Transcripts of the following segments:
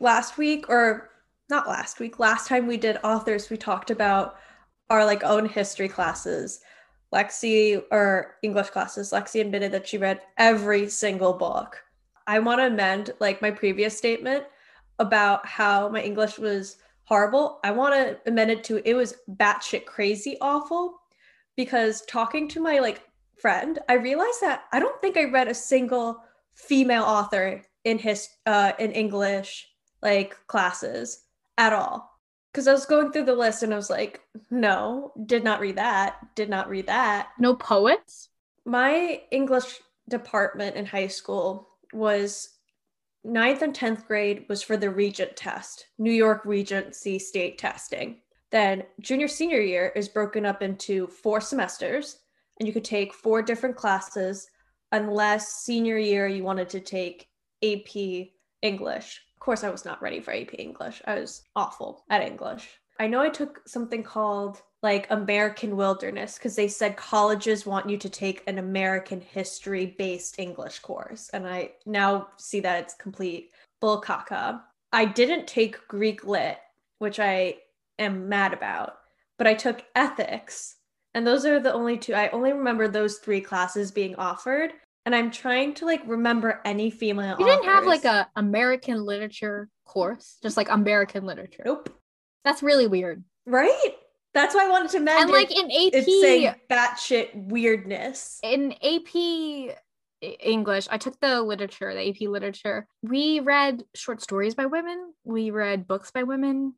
last week or not last week, last time we did authors, we talked about our like own history classes. Lexi or English classes, Lexi admitted that she read every single book. I want to amend like my previous statement about how my English was horrible. I want to amend it to it was batshit crazy awful because talking to my like friend, I realized that I don't think I read a single female author in his uh in English like classes at all. Cuz I was going through the list and I was like, no, did not read that, did not read that. No poets? My English department in high school was ninth and 10th grade was for the regent test, New York Regents state testing. Then junior senior year is broken up into four semesters, and you could take four different classes unless senior year you wanted to take AP English. Of course, I was not ready for AP English. I was awful at English. I know I took something called like American Wilderness because they said colleges want you to take an American history based English course. And I now see that it's complete bull caca. I didn't take Greek lit, which I am mad about, but I took ethics. And those are the only two. I only remember those three classes being offered. And I'm trying to like remember any female. You didn't authors. have like a American literature course, just like American literature. Nope. That's really weird. Right? That's why I wanted to mention. And like in AP, it's saying batshit weirdness. In AP English, I took the literature, the AP literature. We read short stories by women. We read books by women.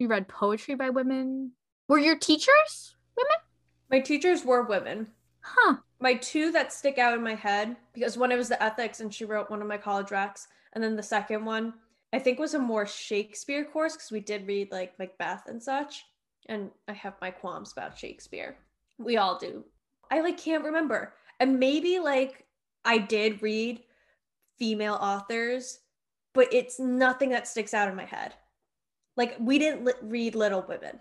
We read poetry by women. Were your teachers women? My teachers were women. Huh. My two that stick out in my head because one it was the ethics and she wrote one of my college recs, and then the second one I think was a more Shakespeare course because we did read like Macbeth and such. And I have my qualms about Shakespeare. We all do. I like can't remember. And maybe like I did read female authors, but it's nothing that sticks out in my head. Like we didn't li- read Little Women.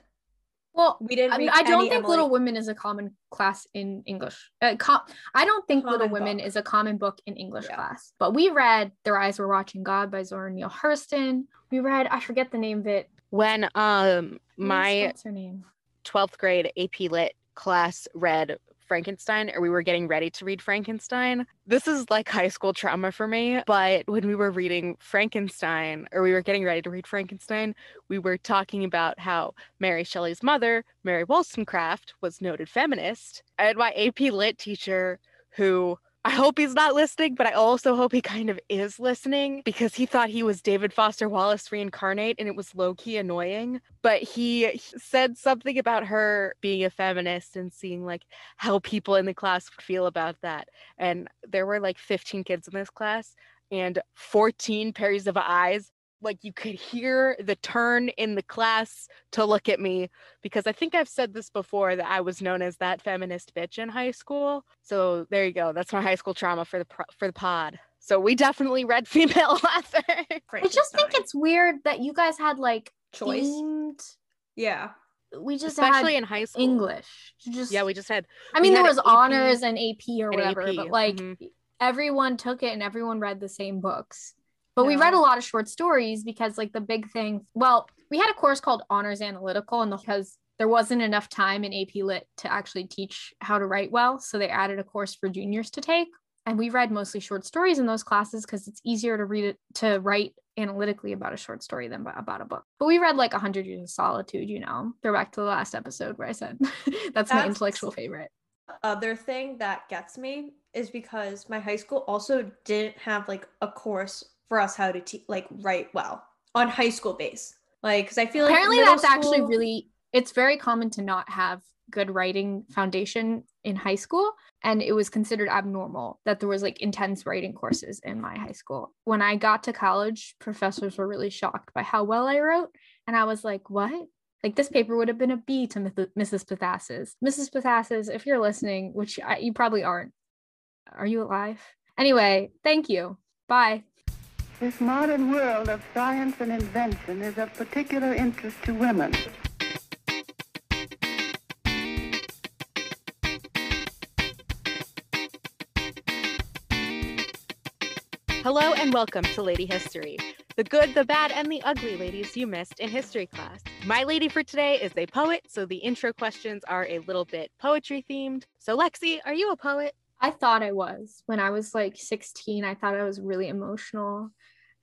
Well, we didn't. I, mean, I don't think Emily. Little Women is a common class in English. Uh, com- I don't think common Little book. Women is a common book in English yeah. class. But we read Their Eyes Were Watching God by Zora Neale Hurston. We read I forget the name of it. When um my what's her name? 12th grade AP Lit class read Frankenstein or we were getting ready to read Frankenstein. This is like high school trauma for me, but when we were reading Frankenstein or we were getting ready to read Frankenstein, we were talking about how Mary Shelley's mother, Mary Wollstonecraft, was noted feminist. And my AP Lit teacher who I hope he's not listening, but I also hope he kind of is listening because he thought he was David Foster Wallace reincarnate and it was low key annoying. But he said something about her being a feminist and seeing like how people in the class would feel about that. And there were like 15 kids in this class and 14 pairs of eyes like you could hear the turn in the class to look at me because I think I've said this before that I was known as that feminist bitch in high school. So there you go. That's my high school trauma for the for the pod. So we definitely read female author. I just think it's weird that you guys had like choice. Themed... Yeah. We just especially in high school English. Just yeah, we just had. I mean, there was AP, honors and AP or whatever, AP. but like mm-hmm. everyone took it and everyone read the same books. But no. we read a lot of short stories because like the big thing, well, we had a course called Honors Analytical and because there wasn't enough time in AP Lit to actually teach how to write well, so they added a course for juniors to take. And we read mostly short stories in those classes because it's easier to read it to write analytically about a short story than about a book. But we read like 100 Years of Solitude, you know. Throw back to the last episode where I said that's, that's my intellectual favorite. Other thing that gets me is because my high school also didn't have like a course for us how to te- like write well on high school base. Like, because I feel like apparently that's school... actually really it's very common to not have good writing foundation in high school and it was considered abnormal that there was like intense writing courses in my high school. When i got to college professors were really shocked by how well i wrote and i was like what? Like this paper would have been a b to mrs Pathasses. mrs Pathasses, if you're listening which I, you probably aren't are you alive? Anyway thank you. Bye this modern world of science and invention is of particular interest to women. Hello and welcome to Lady History. the good, the bad, and the ugly ladies you missed in history class. My lady for today is a poet, so the intro questions are a little bit poetry themed. So, Lexi, are you a poet? I thought I was. When I was like 16, I thought I was really emotional.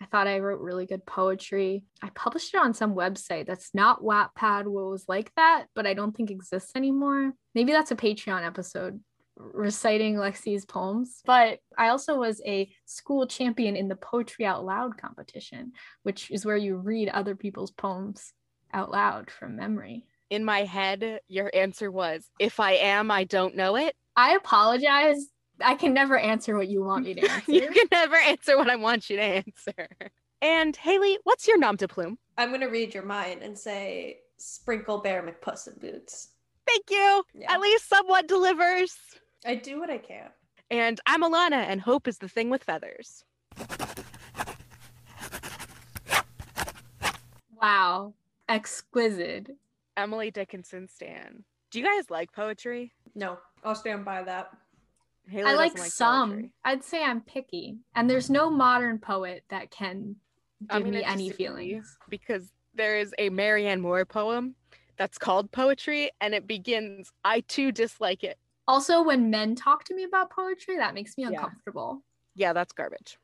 I thought I wrote really good poetry. I published it on some website that's not Wattpad, what was like that, but I don't think exists anymore. Maybe that's a Patreon episode reciting Lexi's poems. But I also was a school champion in the Poetry Out Loud competition, which is where you read other people's poems out loud from memory. In my head, your answer was, if I am, I don't know it. I apologize. I can never answer what you want me to answer. you can never answer what I want you to answer. And Haley, what's your nom de plume? I'm going to read your mind and say Sprinkle Bear McPuss in Boots. Thank you. Yeah. At least somewhat delivers. I do what I can. And I'm Alana, and hope is the thing with feathers. Wow. Exquisite. Emily Dickinson Stan. Do you guys like poetry? No, I'll stand by that. Haley I like, like some. Poetry. I'd say I'm picky. And there's no modern poet that can give I mean, me any feelings. Because there is a Marianne Moore poem that's called poetry and it begins, I too dislike it. Also, when men talk to me about poetry, that makes me uncomfortable. Yeah, yeah that's garbage.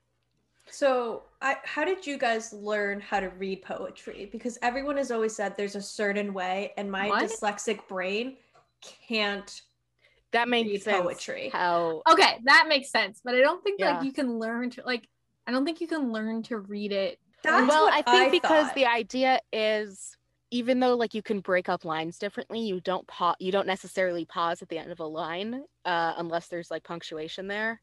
So, I, how did you guys learn how to read poetry? Because everyone has always said there's a certain way, and my what? dyslexic brain can't. That makes sense. Poetry. How? Okay, that makes sense. But I don't think yeah. like you can learn to like. I don't think you can learn to read it. That's well, I think I because thought. the idea is even though like you can break up lines differently you don't pause you don't necessarily pause at the end of a line uh, unless there's like punctuation there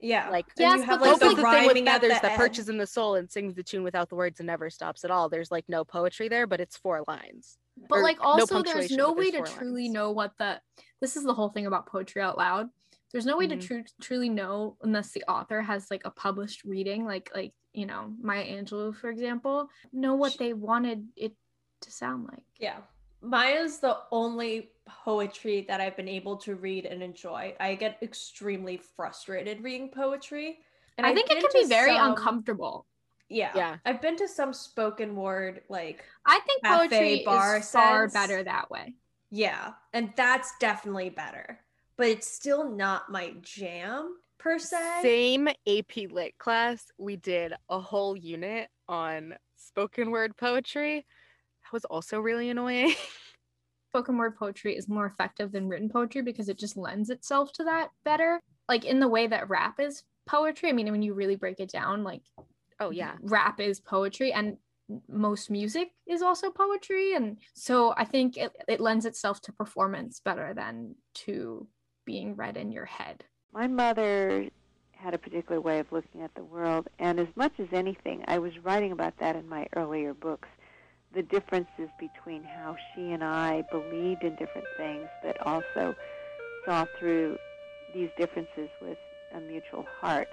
yeah like yes, you have like the, the thing with feathers that end. perches in the soul and sings the tune without the words and never stops at all there's like no poetry there but it's four lines but like also no there's no way to truly lines. know what the this is the whole thing about poetry out loud there's no way mm-hmm. to tr- truly know unless the author has like a published reading like like you know maya angelou for example know what they wanted it to sound like. Yeah. Maya's the only poetry that I've been able to read and enjoy. I get extremely frustrated reading poetry. And I I've think it can be very some, uncomfortable. Yeah. Yeah. I've been to some spoken word like I think poetry bar is far sense. better that way. Yeah. And that's definitely better. But it's still not my jam per se. Same AP lit class, we did a whole unit on spoken word poetry That was also really annoying. Spoken word poetry is more effective than written poetry because it just lends itself to that better. Like in the way that rap is poetry. I mean, when you really break it down, like, oh, yeah, rap is poetry and most music is also poetry. And so I think it, it lends itself to performance better than to being read in your head. My mother had a particular way of looking at the world, and as much as anything, I was writing about that in my earlier books the differences between how she and I believed in different things, but also saw through these differences with a mutual heart.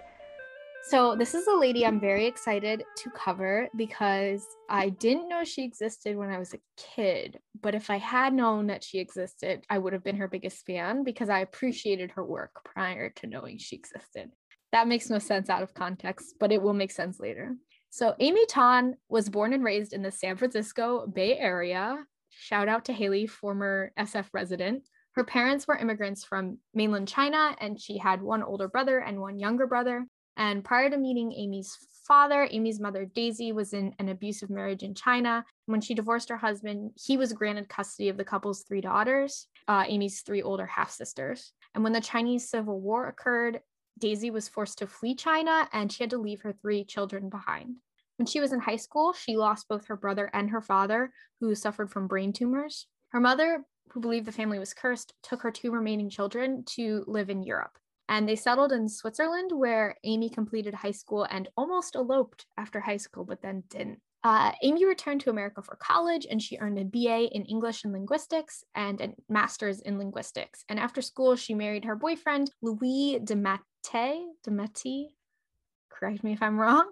So, this is a lady I'm very excited to cover because I didn't know she existed when I was a kid. But if I had known that she existed, I would have been her biggest fan because I appreciated her work prior to knowing she existed. That makes no sense out of context, but it will make sense later. So Amy Tan was born and raised in the San Francisco Bay Area. Shout out to Haley, former SF resident. Her parents were immigrants from mainland China, and she had one older brother and one younger brother. And prior to meeting Amy's father, Amy's mother, Daisy, was in an abusive marriage in China. When she divorced her husband, he was granted custody of the couple's three daughters, uh, Amy's three older half sisters. And when the Chinese Civil War occurred, Daisy was forced to flee China and she had to leave her three children behind. When she was in high school, she lost both her brother and her father, who suffered from brain tumors. Her mother, who believed the family was cursed, took her two remaining children to live in Europe. And they settled in Switzerland, where Amy completed high school and almost eloped after high school, but then didn't. Uh, Amy returned to America for college and she earned a BA in English and linguistics and a master's in linguistics. And after school, she married her boyfriend, Louis Demate, Demeti, correct me if I'm wrong.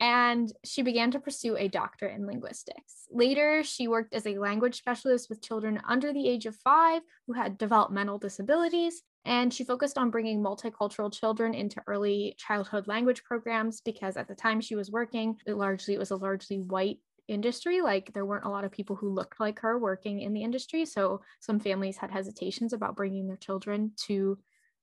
And she began to pursue a doctorate in linguistics. Later, she worked as a language specialist with children under the age of five who had developmental disabilities. And she focused on bringing multicultural children into early childhood language programs because at the time she was working, it largely it was a largely white industry. Like there weren't a lot of people who looked like her working in the industry. So some families had hesitations about bringing their children to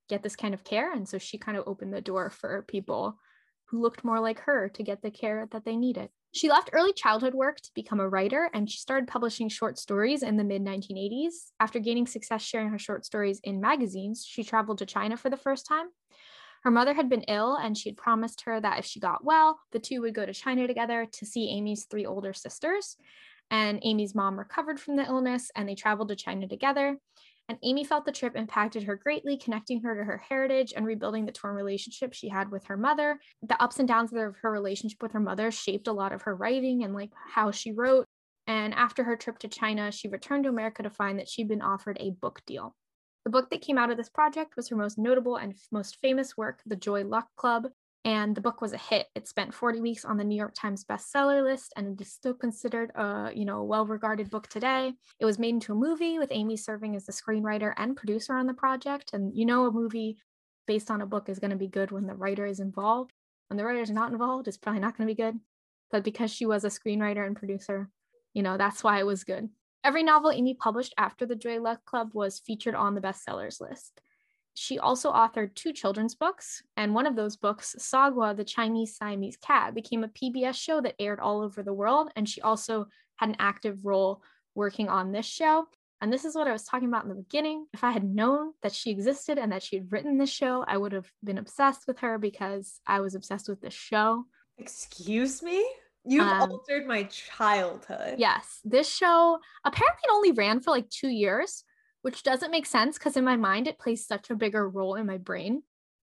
get this kind of care. And so she kind of opened the door for people who looked more like her to get the care that they needed. She left early childhood work to become a writer and she started publishing short stories in the mid 1980s. After gaining success sharing her short stories in magazines, she traveled to China for the first time. Her mother had been ill and she had promised her that if she got well, the two would go to China together to see Amy's three older sisters. And Amy's mom recovered from the illness and they traveled to China together. And Amy felt the trip impacted her greatly, connecting her to her heritage and rebuilding the torn relationship she had with her mother. The ups and downs of her relationship with her mother shaped a lot of her writing and like how she wrote. And after her trip to China, she returned to America to find that she'd been offered a book deal. The book that came out of this project was her most notable and most famous work, The Joy Luck Club, and the book was a hit. It spent 40 weeks on the New York Times bestseller list, and it is still considered a you know well-regarded book today. It was made into a movie with Amy serving as the screenwriter and producer on the project. And you know, a movie based on a book is going to be good when the writer is involved. When the writer is not involved, it's probably not going to be good. But because she was a screenwriter and producer, you know, that's why it was good. Every novel Amy published after the Joy Luck Club was featured on the bestsellers list. She also authored two children's books, and one of those books, Sagwa, the Chinese Siamese Cat, became a PBS show that aired all over the world. And she also had an active role working on this show. And this is what I was talking about in the beginning. If I had known that she existed and that she had written this show, I would have been obsessed with her because I was obsessed with this show. Excuse me? You've um, altered my childhood. Yes. This show apparently it only ran for like two years, which doesn't make sense because in my mind it plays such a bigger role in my brain.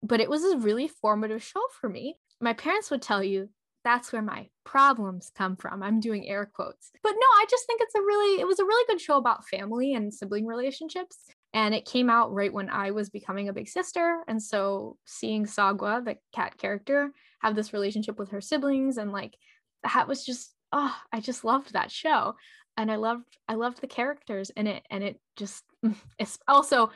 But it was a really formative show for me. My parents would tell you that's where my problems come from. I'm doing air quotes. But no, I just think it's a really it was a really good show about family and sibling relationships. And it came out right when I was becoming a big sister. And so seeing Sagwa, the cat character, have this relationship with her siblings and like that was just oh, I just loved that show and I loved I loved the characters in it and it just it's also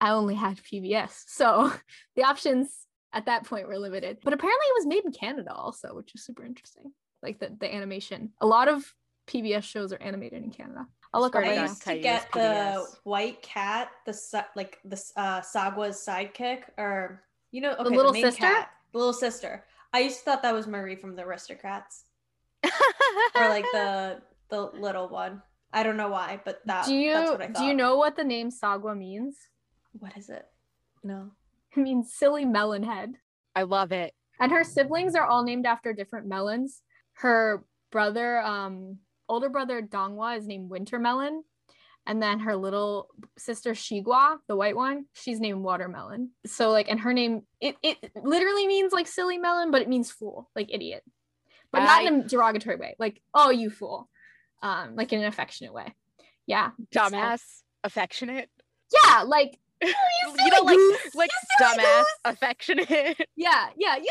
I only had PBS so the options at that point were limited. But apparently it was made in Canada also which is super interesting. Like the the animation. A lot of PBS shows are animated in Canada. I'll look up I used to get the white cat the like the uh, Sagwa's sidekick or you know okay, the little the sister? cat, the little sister. I used to thought that was Marie from the Aristocats. Or like the the little one. I don't know why, but that that's what I thought. do you do you know what the name Sagwa means? What is it? No. It means silly melon head. I love it. And her siblings are all named after different melons. Her brother, um, older brother Dongwa is named Wintermelon. And then her little sister Sheegwa, the white one, she's named Watermelon. So like, and her name, it, it literally means like silly melon, but it means fool, like idiot but not in a derogatory way. Like, oh, you fool, um, like in an affectionate way. Yeah, dumbass, so, affectionate. Yeah, like you, you know, like goose. like dumbass, goose. affectionate. Yeah, yeah, you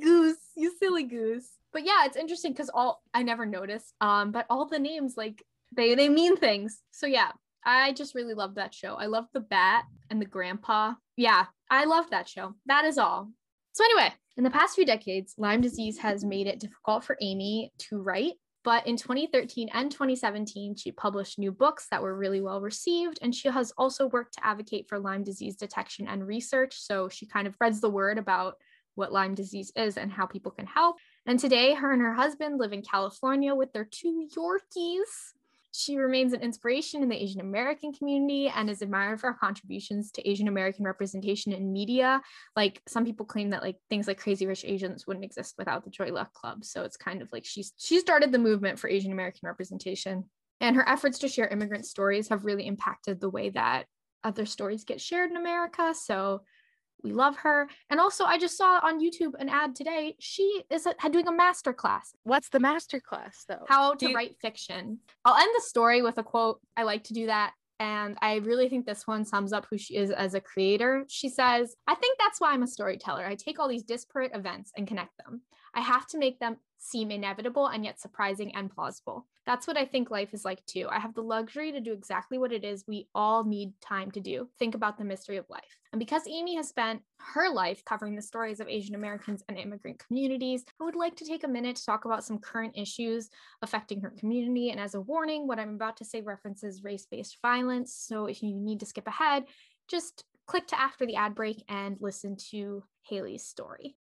silly goose, you silly goose. But yeah, it's interesting because all I never noticed. Um, but all the names like they they mean things. So yeah, I just really love that show. I love the bat and the grandpa. Yeah, I love that show. That is all. So anyway, in the past few decades, Lyme disease has made it difficult for Amy to write. But in 2013 and 2017, she published new books that were really well received. And she has also worked to advocate for Lyme disease detection and research. So she kind of spreads the word about what Lyme disease is and how people can help. And today, her and her husband live in California with their two Yorkies. She remains an inspiration in the Asian American community and is admired for her contributions to Asian American representation in media. Like some people claim that like things like Crazy Rich Asians wouldn't exist without the Joy Luck Club. So it's kind of like she's she started the movement for Asian American representation. And her efforts to share immigrant stories have really impacted the way that other stories get shared in America. So we love her. And also, I just saw on YouTube an ad today. She is a, doing a master class. What's the master class, though? How to you- write fiction. I'll end the story with a quote. I like to do that. And I really think this one sums up who she is as a creator. She says, I think that's why I'm a storyteller. I take all these disparate events and connect them. I have to make them seem inevitable and yet surprising and plausible. That's what I think life is like too. I have the luxury to do exactly what it is we all need time to do think about the mystery of life. And because Amy has spent her life covering the stories of Asian Americans and immigrant communities, I would like to take a minute to talk about some current issues affecting her community. And as a warning, what I'm about to say references race based violence. So if you need to skip ahead, just click to after the ad break and listen to Haley's story.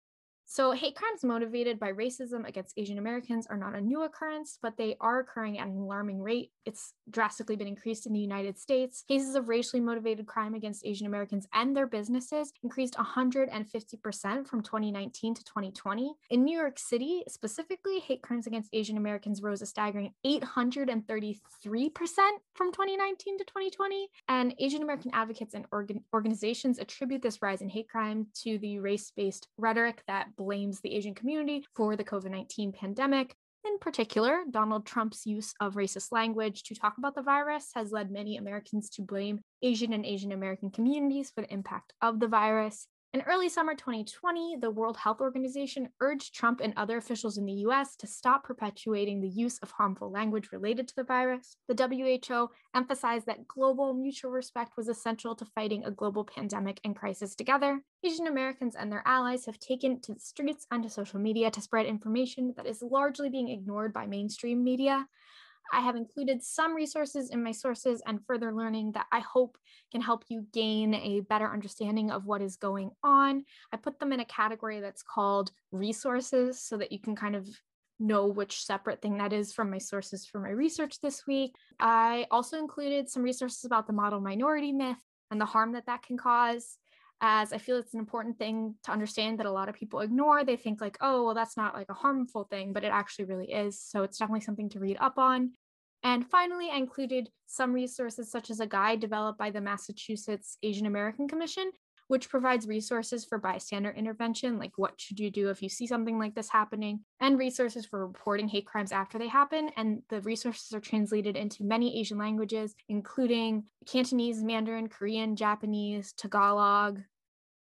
So, hate crimes motivated by racism against Asian Americans are not a new occurrence, but they are occurring at an alarming rate. It's drastically been increased in the United States. Cases of racially motivated crime against Asian Americans and their businesses increased 150% from 2019 to 2020. In New York City, specifically, hate crimes against Asian Americans rose a staggering 833% from 2019 to 2020. And Asian American advocates and organ- organizations attribute this rise in hate crime to the race based rhetoric that blames the Asian community for the COVID 19 pandemic. In particular, Donald Trump's use of racist language to talk about the virus has led many Americans to blame Asian and Asian American communities for the impact of the virus. In early summer 2020, the World Health Organization urged Trump and other officials in the US to stop perpetuating the use of harmful language related to the virus. The WHO emphasized that global mutual respect was essential to fighting a global pandemic and crisis together. Asian Americans and their allies have taken to the streets and to social media to spread information that is largely being ignored by mainstream media. I have included some resources in my sources and further learning that I hope can help you gain a better understanding of what is going on. I put them in a category that's called resources so that you can kind of know which separate thing that is from my sources for my research this week. I also included some resources about the model minority myth and the harm that that can cause as I feel it's an important thing to understand that a lot of people ignore. They think, like, oh, well, that's not like a harmful thing, but it actually really is. So it's definitely something to read up on. And finally, I included some resources such as a guide developed by the Massachusetts Asian American Commission, which provides resources for bystander intervention, like what should you do if you see something like this happening, and resources for reporting hate crimes after they happen. And the resources are translated into many Asian languages, including Cantonese, Mandarin, Korean, Japanese, Tagalog,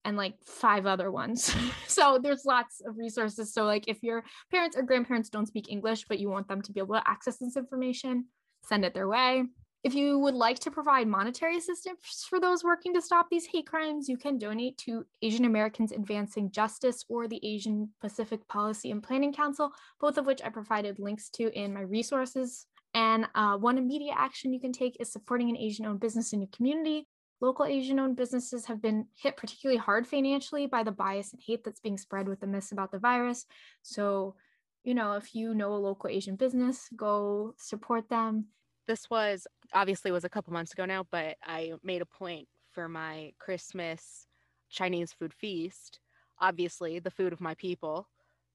and like five other ones. so there's lots of resources. So like if your parents or grandparents don't speak English, but you want them to be able to access this information, send it their way. If you would like to provide monetary assistance for those working to stop these hate crimes, you can donate to Asian Americans Advancing Justice or the Asian Pacific Policy and Planning Council, both of which I provided links to in my resources. And uh, one immediate action you can take is supporting an Asian owned business in your community. Local Asian owned businesses have been hit particularly hard financially by the bias and hate that's being spread with the myths about the virus. So, you know, if you know a local Asian business, go support them. This was obviously was a couple months ago now, but I made a point for my Christmas Chinese food feast. Obviously, the food of my people,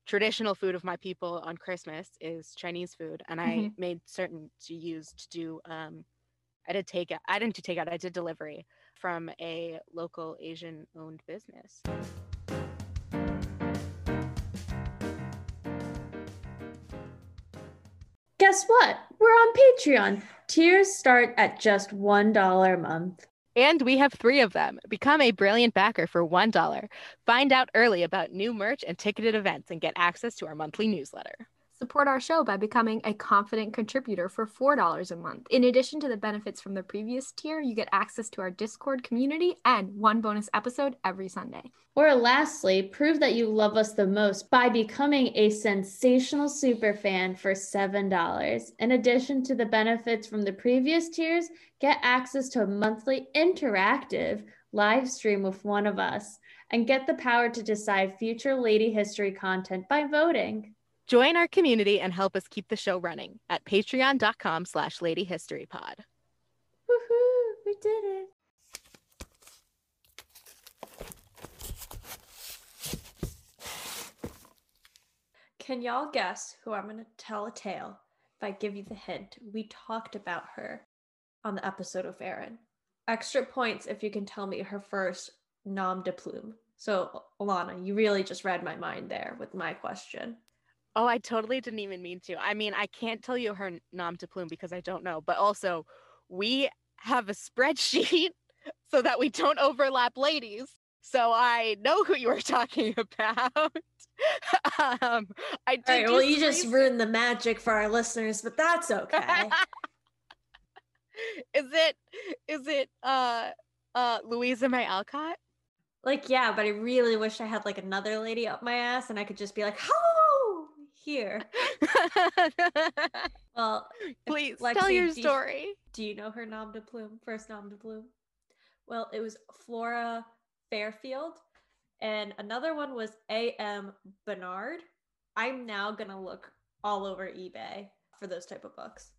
traditional food of my people on Christmas is Chinese food, and I mm-hmm. made certain to use to do um, I did take out, I didn't do takeout, I did delivery from a local Asian owned business. Guess what? We're on Patreon. Tiers start at just $1 a month. And we have three of them. Become a brilliant backer for $1. Find out early about new merch and ticketed events and get access to our monthly newsletter. Support our show by becoming a confident contributor for $4 a month. In addition to the benefits from the previous tier, you get access to our Discord community and one bonus episode every Sunday. Or lastly, prove that you love us the most by becoming a sensational super fan for $7. In addition to the benefits from the previous tiers, get access to a monthly interactive live stream with one of us and get the power to decide future Lady History content by voting. Join our community and help us keep the show running at patreon.com slash ladyhistorypod. Woohoo! We did it! Can y'all guess who I'm going to tell a tale if I give you the hint? We talked about her on the episode of Aaron. Extra points if you can tell me her first nom de plume. So, Alana, you really just read my mind there with my question. Oh, I totally didn't even mean to. I mean, I can't tell you her nom de plume because I don't know. But also, we have a spreadsheet so that we don't overlap ladies. so I know who you are talking about. um, I did. All right, well, you just ruined the magic for our listeners, but that's okay. is it? Is it? Uh, uh, Louisa May Alcott? Like, yeah, but I really wish I had like another lady up my ass, and I could just be like, "Oh, here." well, please Lexi, tell your story. Do you, do you know her nom de plume? First nom de plume. Well, it was Flora Fairfield, and another one was A.M. Bernard. I'm now gonna look all over eBay for those type of books.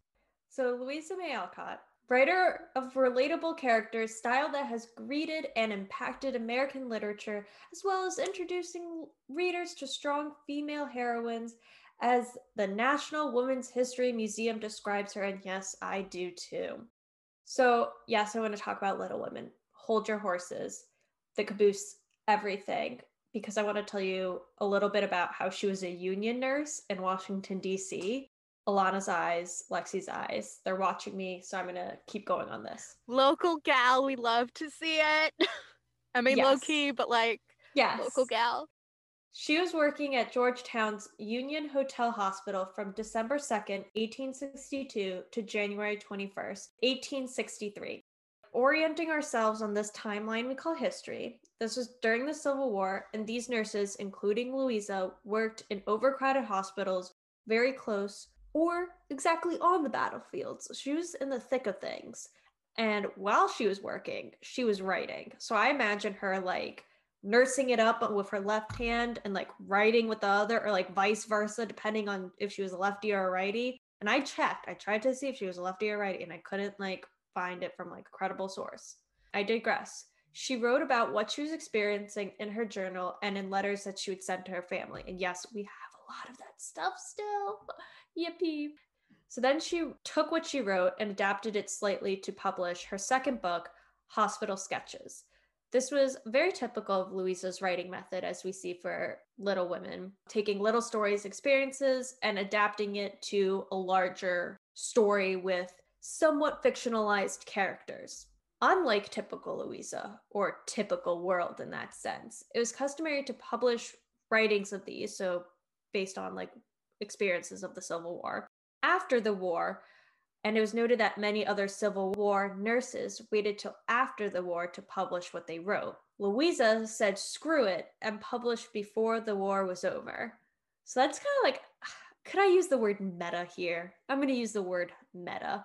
So Louisa May Alcott, writer of relatable characters, style that has greeted and impacted American literature, as well as introducing readers to strong female heroines, as the National Women's History Museum describes her. And yes, I do too. So, yes, I want to talk about Little Women. Hold your horses the caboose everything because I want to tell you a little bit about how she was a union nurse in Washington, D.C. Alana's eyes, Lexi's eyes, they're watching me, so I'm going to keep going on this. Local gal, we love to see it. I mean, yes. low key, but like, yes. local gal. She was working at Georgetown's Union Hotel Hospital from December 2nd, 1862 to January 21st, 1863 orienting ourselves on this timeline we call history. This was during the Civil War, and these nurses, including Louisa, worked in overcrowded hospitals very close or exactly on the battlefields. She was in the thick of things. And while she was working, she was writing. So I imagine her like nursing it up with her left hand and like writing with the other, or like vice versa, depending on if she was a lefty or a righty. And I checked, I tried to see if she was a lefty or righty, and I couldn't like find it from like a credible source. I digress. She wrote about what she was experiencing in her journal and in letters that she would send to her family. And yes, we lot of that stuff still. Yippee. So then she took what she wrote and adapted it slightly to publish her second book, Hospital Sketches. This was very typical of Louisa's writing method, as we see for Little Women, taking little stories, experiences, and adapting it to a larger story with somewhat fictionalized characters. Unlike typical Louisa, or typical world in that sense, it was customary to publish writings of these, so based on like experiences of the Civil War. After the war, and it was noted that many other Civil War nurses waited till after the war to publish what they wrote. Louisa said, screw it, and published before the war was over. So that's kind of like, could I use the word meta here? I'm going to use the word meta.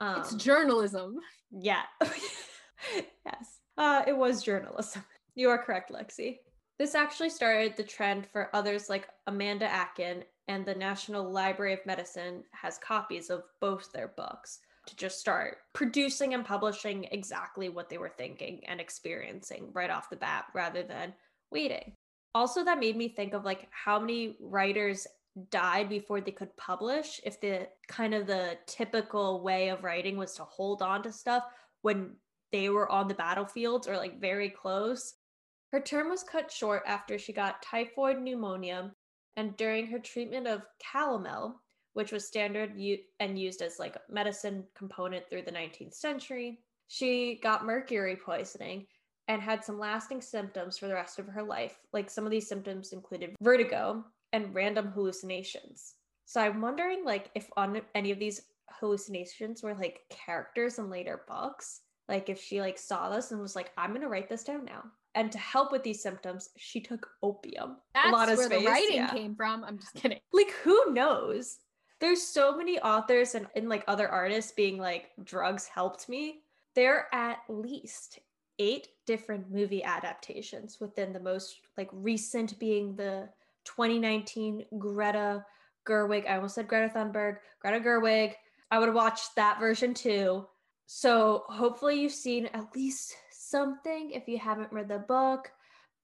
Um, it's journalism. Yeah. yes. Uh, it was journalism. You are correct, Lexi. This actually started the trend for others like Amanda Akin, and the National Library of Medicine has copies of both their books to just start producing and publishing exactly what they were thinking and experiencing right off the bat rather than waiting. Also, that made me think of like how many writers died before they could publish if the kind of the typical way of writing was to hold on to stuff when they were on the battlefields or like very close her term was cut short after she got typhoid pneumonia and during her treatment of calomel which was standard and used as like a medicine component through the 19th century she got mercury poisoning and had some lasting symptoms for the rest of her life like some of these symptoms included vertigo and random hallucinations. So I'm wondering like if on any of these hallucinations were like characters in later books, like if she like saw this and was like, I'm gonna write this down now. And to help with these symptoms, she took opium. That's where face, the writing yeah. came from. I'm just kidding. Like who knows? There's so many authors and, and like other artists being like, drugs helped me. There are at least eight different movie adaptations within the most like recent being the 2019 Greta Gerwig. I almost said Greta Thunberg, Greta Gerwig. I would watch that version too. So hopefully you've seen at least something if you haven't read the book,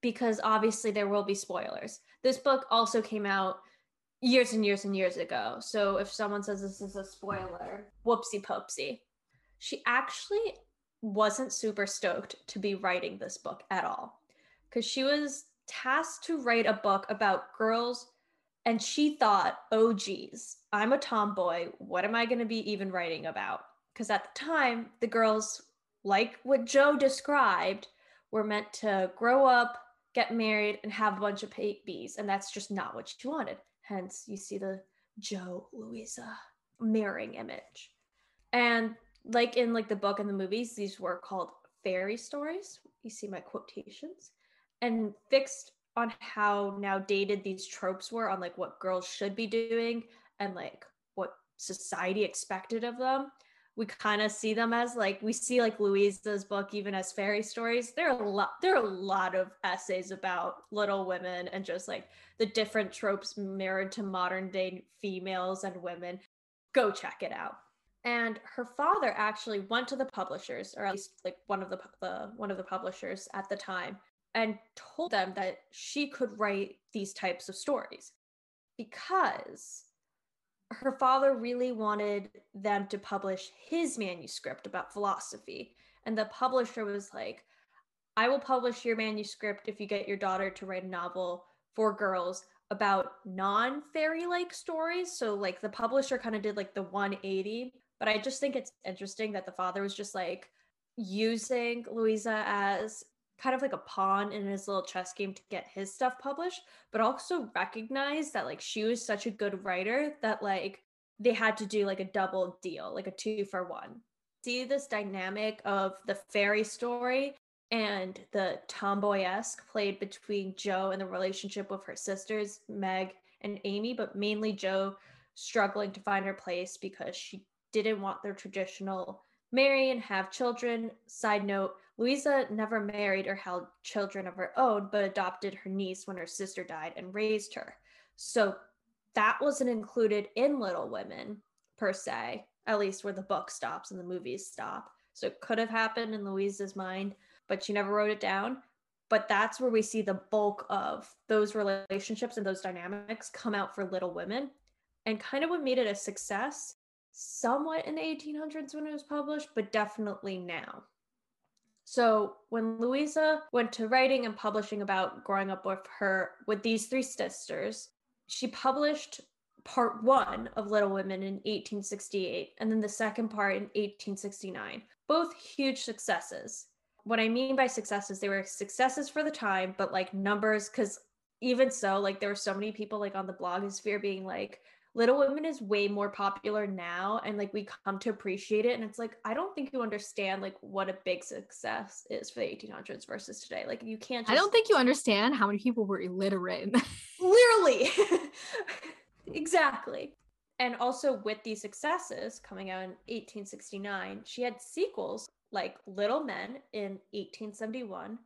because obviously there will be spoilers. This book also came out years and years and years ago. So if someone says this is a spoiler, whoopsie poopsie. She actually wasn't super stoked to be writing this book at all because she was tasked to write a book about girls and she thought oh geez i'm a tomboy what am i going to be even writing about because at the time the girls like what Jo described were meant to grow up, get married, and have a bunch of babies. And that's just not what she wanted. Hence, you see the Jo Louisa mirroring image. And like in like the book and the movies, these were called fairy stories. You see my quotations. And fixed on how now dated these tropes were on like what girls should be doing and like what society expected of them we kind of see them as like we see like Louisa's book even as fairy stories. There are a lot there are a lot of essays about Little Women and just like the different tropes mirrored to modern day females and women. Go check it out. And her father actually went to the publishers, or at least like one of the, the one of the publishers at the time, and told them that she could write these types of stories because her father really wanted them to publish his manuscript about philosophy. And the publisher was like, I will publish your manuscript if you get your daughter to write a novel for girls about non fairy like stories. So, like, the publisher kind of did like the 180. But I just think it's interesting that the father was just like using Louisa as kind of like a pawn in his little chess game to get his stuff published, but also recognize that like she was such a good writer that like they had to do like a double deal, like a two for one. See this dynamic of the fairy story and the tomboy-esque played between Jo and the relationship with her sisters, Meg and Amy, but mainly Jo struggling to find her place because she didn't want their traditional marry and have children. Side note Louisa never married or held children of her own, but adopted her niece when her sister died and raised her. So that wasn't included in Little Women per se, at least where the book stops and the movies stop. So it could have happened in Louisa's mind, but she never wrote it down. But that's where we see the bulk of those relationships and those dynamics come out for Little Women. And kind of what made it a success somewhat in the 1800s when it was published, but definitely now. So when Louisa went to writing and publishing about growing up with her with these three sisters, she published part one of Little Women in 1868 and then the second part in 1869. Both huge successes. What I mean by successes, they were successes for the time, but like numbers, because even so, like there were so many people like on the blogosphere being like, Little Women is way more popular now and like we come to appreciate it and it's like I don't think you understand like what a big success is for the 1800s versus today. Like you can't just... I don't think you understand how many people were illiterate. Literally. exactly. And also with these successes coming out in 1869, she had sequels like Little Men in 1871,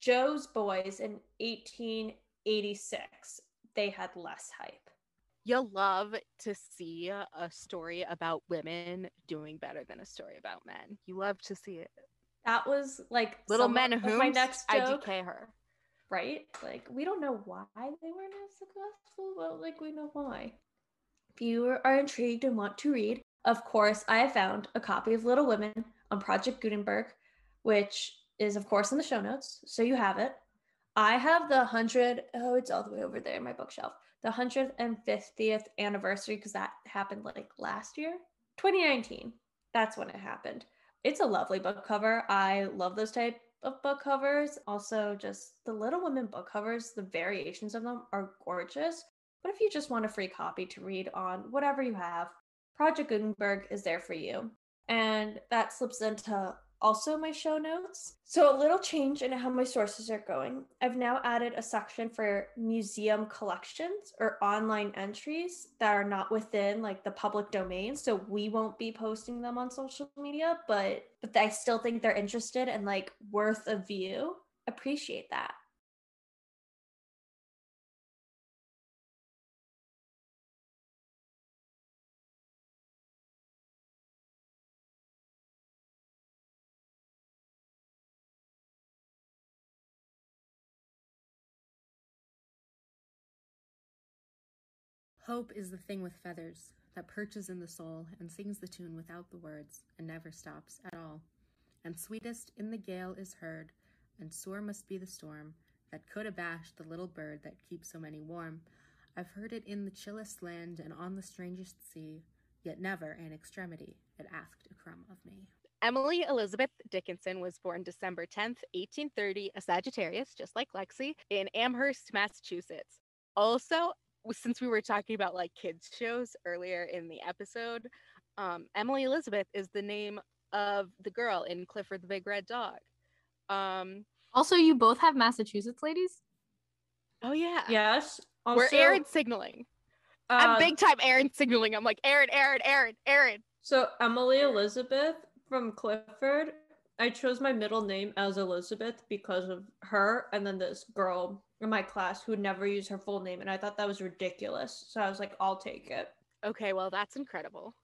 Jo's Boys in 1886. They had less hype you'll love to see a story about women doing better than a story about men. You love to see it. That was like little men who my next joke. IDK her. Right? Like we don't know why they weren't as successful, but like we know why. If you are intrigued and want to read, of course, I have found a copy of Little Women on Project Gutenberg, which is of course in the show notes, so you have it. I have the 100, oh, it's all the way over there in my bookshelf. The 150th anniversary, because that happened like last year, 2019. That's when it happened. It's a lovely book cover. I love those type of book covers. Also, just the Little Women book covers, the variations of them are gorgeous. But if you just want a free copy to read on whatever you have, Project Gutenberg is there for you. And that slips into also my show notes. So, a little change in how my sources are going. I've now added a section for museum collections or online entries that are not within like the public domain. So, we won't be posting them on social media, but but I still think they're interested and like worth a view. Appreciate that. Hope is the thing with feathers that perches in the soul and sings the tune without the words and never stops at all. And sweetest in the gale is heard, and sore must be the storm that could abash the little bird that keeps so many warm. I've heard it in the chillest land and on the strangest sea, yet never in extremity it asked a crumb of me. Emily Elizabeth Dickinson was born December 10th, 1830, a Sagittarius, just like Lexi, in Amherst, Massachusetts. Also, since we were talking about like kids shows earlier in the episode, um, Emily Elizabeth is the name of the girl in Clifford the Big Red Dog. Um, also, you both have Massachusetts ladies. Oh yeah. Yes. Also, we're Aaron signaling. Uh, I'm big time Aaron signaling. I'm like Aaron, Aaron, Aaron, Aaron. So Emily Elizabeth from Clifford. I chose my middle name as Elizabeth because of her and then this girl in my class who never used her full name and I thought that was ridiculous. So I was like, I'll take it. Okay, well that's incredible.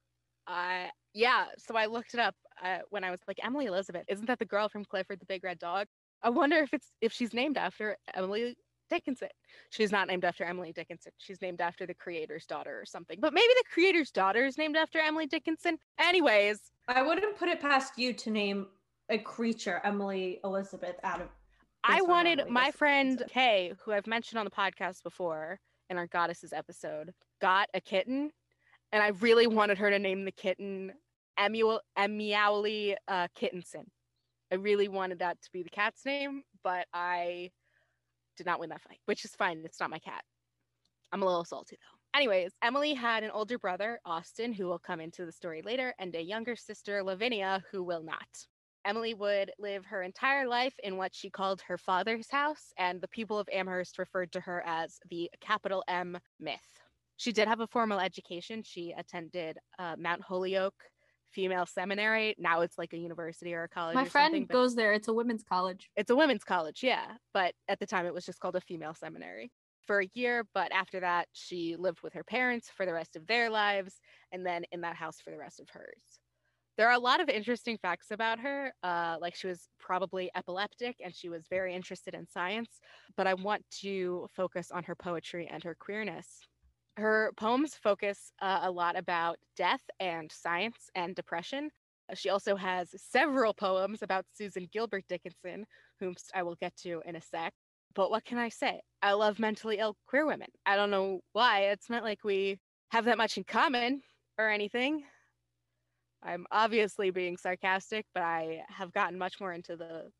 Uh yeah, so I looked it up uh, when I was like Emily Elizabeth. Isn't that the girl from Clifford the Big Red Dog? I wonder if it's if she's named after Emily Dickinson. She's not named after Emily Dickinson. She's named after the creator's daughter or something. But maybe the creator's daughter is named after Emily Dickinson. Anyways, I wouldn't put it past you to name a creature Emily Elizabeth out of. I wanted Emily my friend Kay, who I've mentioned on the podcast before in our goddesses episode, got a kitten, and I really wanted her to name the kitten Emuel Emiowly uh, Kittenson. I really wanted that to be the cat's name, but I did not win that fight, which is fine. It's not my cat. I'm a little salty though. Anyways, Emily had an older brother, Austin, who will come into the story later, and a younger sister, Lavinia, who will not. Emily would live her entire life in what she called her father's house, and the people of Amherst referred to her as the capital M myth. She did have a formal education. She attended uh, Mount Holyoke Female Seminary. Now it's like a university or a college. My friend goes there. It's a women's college. It's a women's college, yeah. But at the time, it was just called a female seminary for a year, but after that, she lived with her parents for the rest of their lives and then in that house for the rest of hers. There are a lot of interesting facts about her, uh, like she was probably epileptic and she was very interested in science, but I want to focus on her poetry and her queerness. Her poems focus uh, a lot about death and science and depression. She also has several poems about Susan Gilbert Dickinson, whom I will get to in a sec. But what can I say? I love mentally ill queer women. I don't know why. It's not like we have that much in common or anything. I'm obviously being sarcastic, but I have gotten much more into the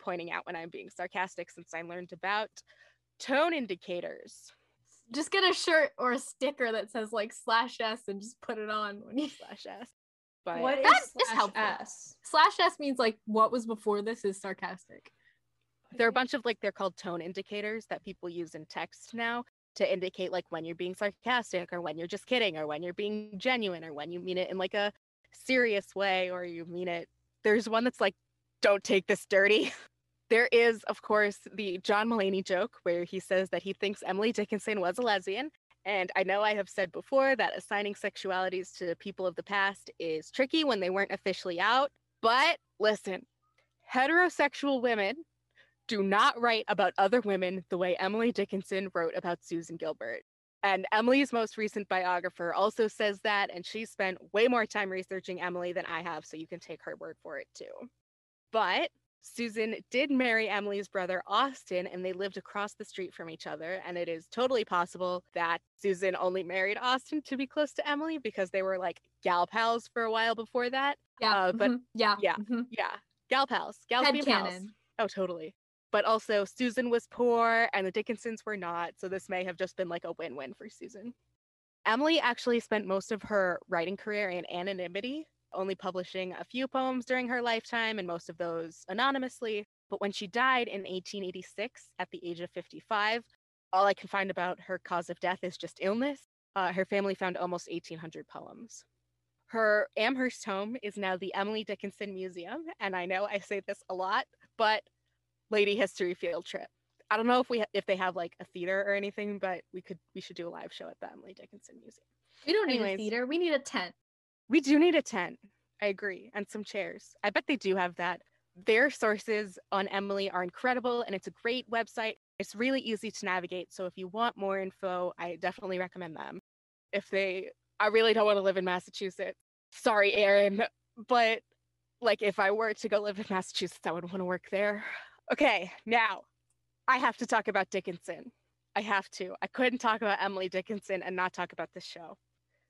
pointing out when I'm being sarcastic since I learned about tone indicators. Just get a shirt or a sticker that says like slash S and just put it on when you slash S. But what is slash S? Slash S means like what was before this is sarcastic. There are a bunch of like they're called tone indicators that people use in text now to indicate like when you're being sarcastic or when you're just kidding or when you're being genuine or when you mean it in like a serious way or you mean it. There's one that's like, don't take this dirty. there is, of course, the John Mulaney joke where he says that he thinks Emily Dickinson was a lesbian. And I know I have said before that assigning sexualities to people of the past is tricky when they weren't officially out. But listen, heterosexual women do not write about other women the way Emily Dickinson wrote about Susan Gilbert. And Emily's most recent biographer also says that, and she spent way more time researching Emily than I have, so you can take her word for it too. But Susan did marry Emily's brother Austin, and they lived across the street from each other. And it is totally possible that Susan only married Austin to be close to Emily because they were like gal pals for a while before that. Yeah. Uh, but mm-hmm. yeah, yeah, mm-hmm. yeah, gal pals, gal pals. Oh, totally but also Susan was poor and the Dickinsons were not. So this may have just been like a win win for Susan. Emily actually spent most of her writing career in anonymity, only publishing a few poems during her lifetime and most of those anonymously. But when she died in 1886 at the age of 55, all I can find about her cause of death is just illness. Uh, her family found almost 1,800 poems. Her Amherst home is now the Emily Dickinson Museum. And I know I say this a lot, but lady history field trip. I don't know if we ha- if they have like a theater or anything, but we could we should do a live show at the Emily Dickinson Museum. We don't Anyways, need a theater. We need a tent. We do need a tent. I agree, and some chairs. I bet they do have that. Their sources on Emily are incredible, and it's a great website. It's really easy to navigate. So if you want more info, I definitely recommend them. If they, I really don't want to live in Massachusetts. Sorry, Aaron, but like if I were to go live in Massachusetts, I would want to work there. Okay, now I have to talk about Dickinson. I have to. I couldn't talk about Emily Dickinson and not talk about this show.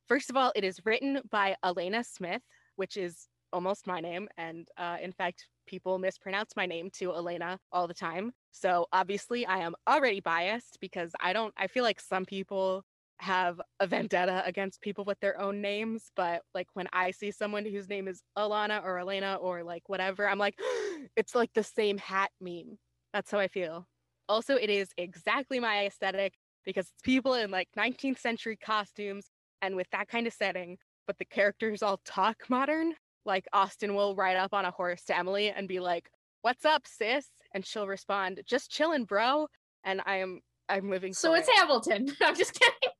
First of all, it is written by Alena Smith, which is almost my name. And uh, in fact, people mispronounce my name to Elena all the time. So obviously, I am already biased because I don't, I feel like some people have a vendetta against people with their own names. But like when I see someone whose name is Alana or Elena or like whatever, I'm like, it's like the same hat meme. That's how I feel. Also, it is exactly my aesthetic because it's people in like 19th century costumes and with that kind of setting, but the characters all talk modern. Like Austin will ride up on a horse to Emily and be like, "What's up, sis?" and she'll respond, "Just chilling, bro." And I am I'm living. So it's it. Hamilton. I'm just kidding.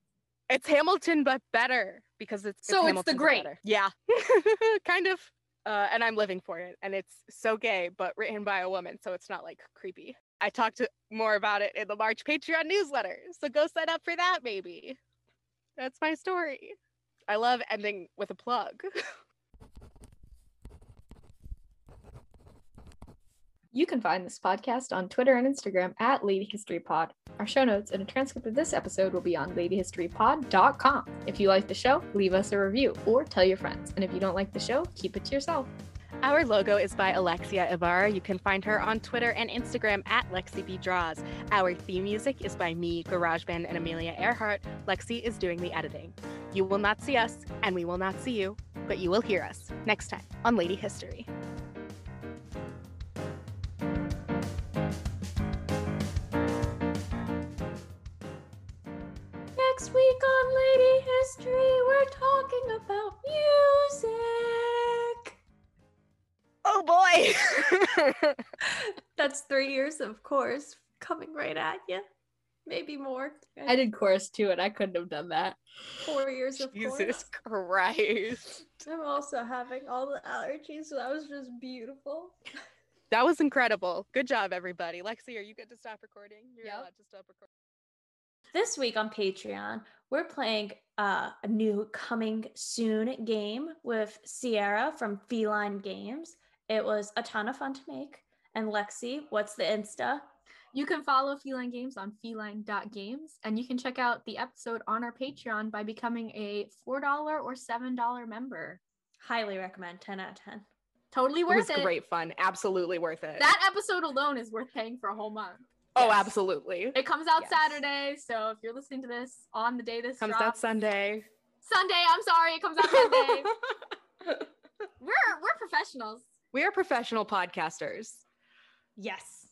It's Hamilton, but better because it's so it's, it's the great. Yeah, kind of. Uh, and I'm living for it. And it's so gay, but written by a woman, so it's not like creepy. I talked more about it in the March Patreon newsletter, so go sign up for that, maybe. That's my story. I love ending with a plug. You can find this podcast on Twitter and Instagram at Lady History Pod. Our show notes and a transcript of this episode will be on ladyhistorypod.com. If you like the show, leave us a review or tell your friends. And if you don't like the show, keep it to yourself. Our logo is by Alexia Ibarra. You can find her on Twitter and Instagram at LexiBDraws. Our theme music is by me, GarageBand, and Amelia Earhart. Lexi is doing the editing. You will not see us, and we will not see you, but you will hear us next time on Lady History. Week on Lady History, we're talking about music. Oh boy! That's three years of course coming right at you. Maybe more. I did chorus too, and I couldn't have done that. Four years of Jesus course. Christ. I'm also having all the allergies, so that was just beautiful. That was incredible. Good job, everybody. Lexi, are you good to stop recording? You're yep. allowed to stop recording. This week on Patreon, we're playing uh, a new coming soon game with Sierra from Feline Games. It was a ton of fun to make. And Lexi, what's the Insta? You can follow Feline Games on feline.games, and you can check out the episode on our Patreon by becoming a $4 or $7 member. Highly recommend 10 out of 10. Totally worth it. Was it. great fun. Absolutely worth it. That episode alone is worth paying for a whole month. Oh, yes. absolutely. It comes out yes. Saturday, so if you're listening to this on the day this comes drops, out Sunday. Sunday, I'm sorry, it comes out Sunday. we're we're professionals. We are professional podcasters. Yes.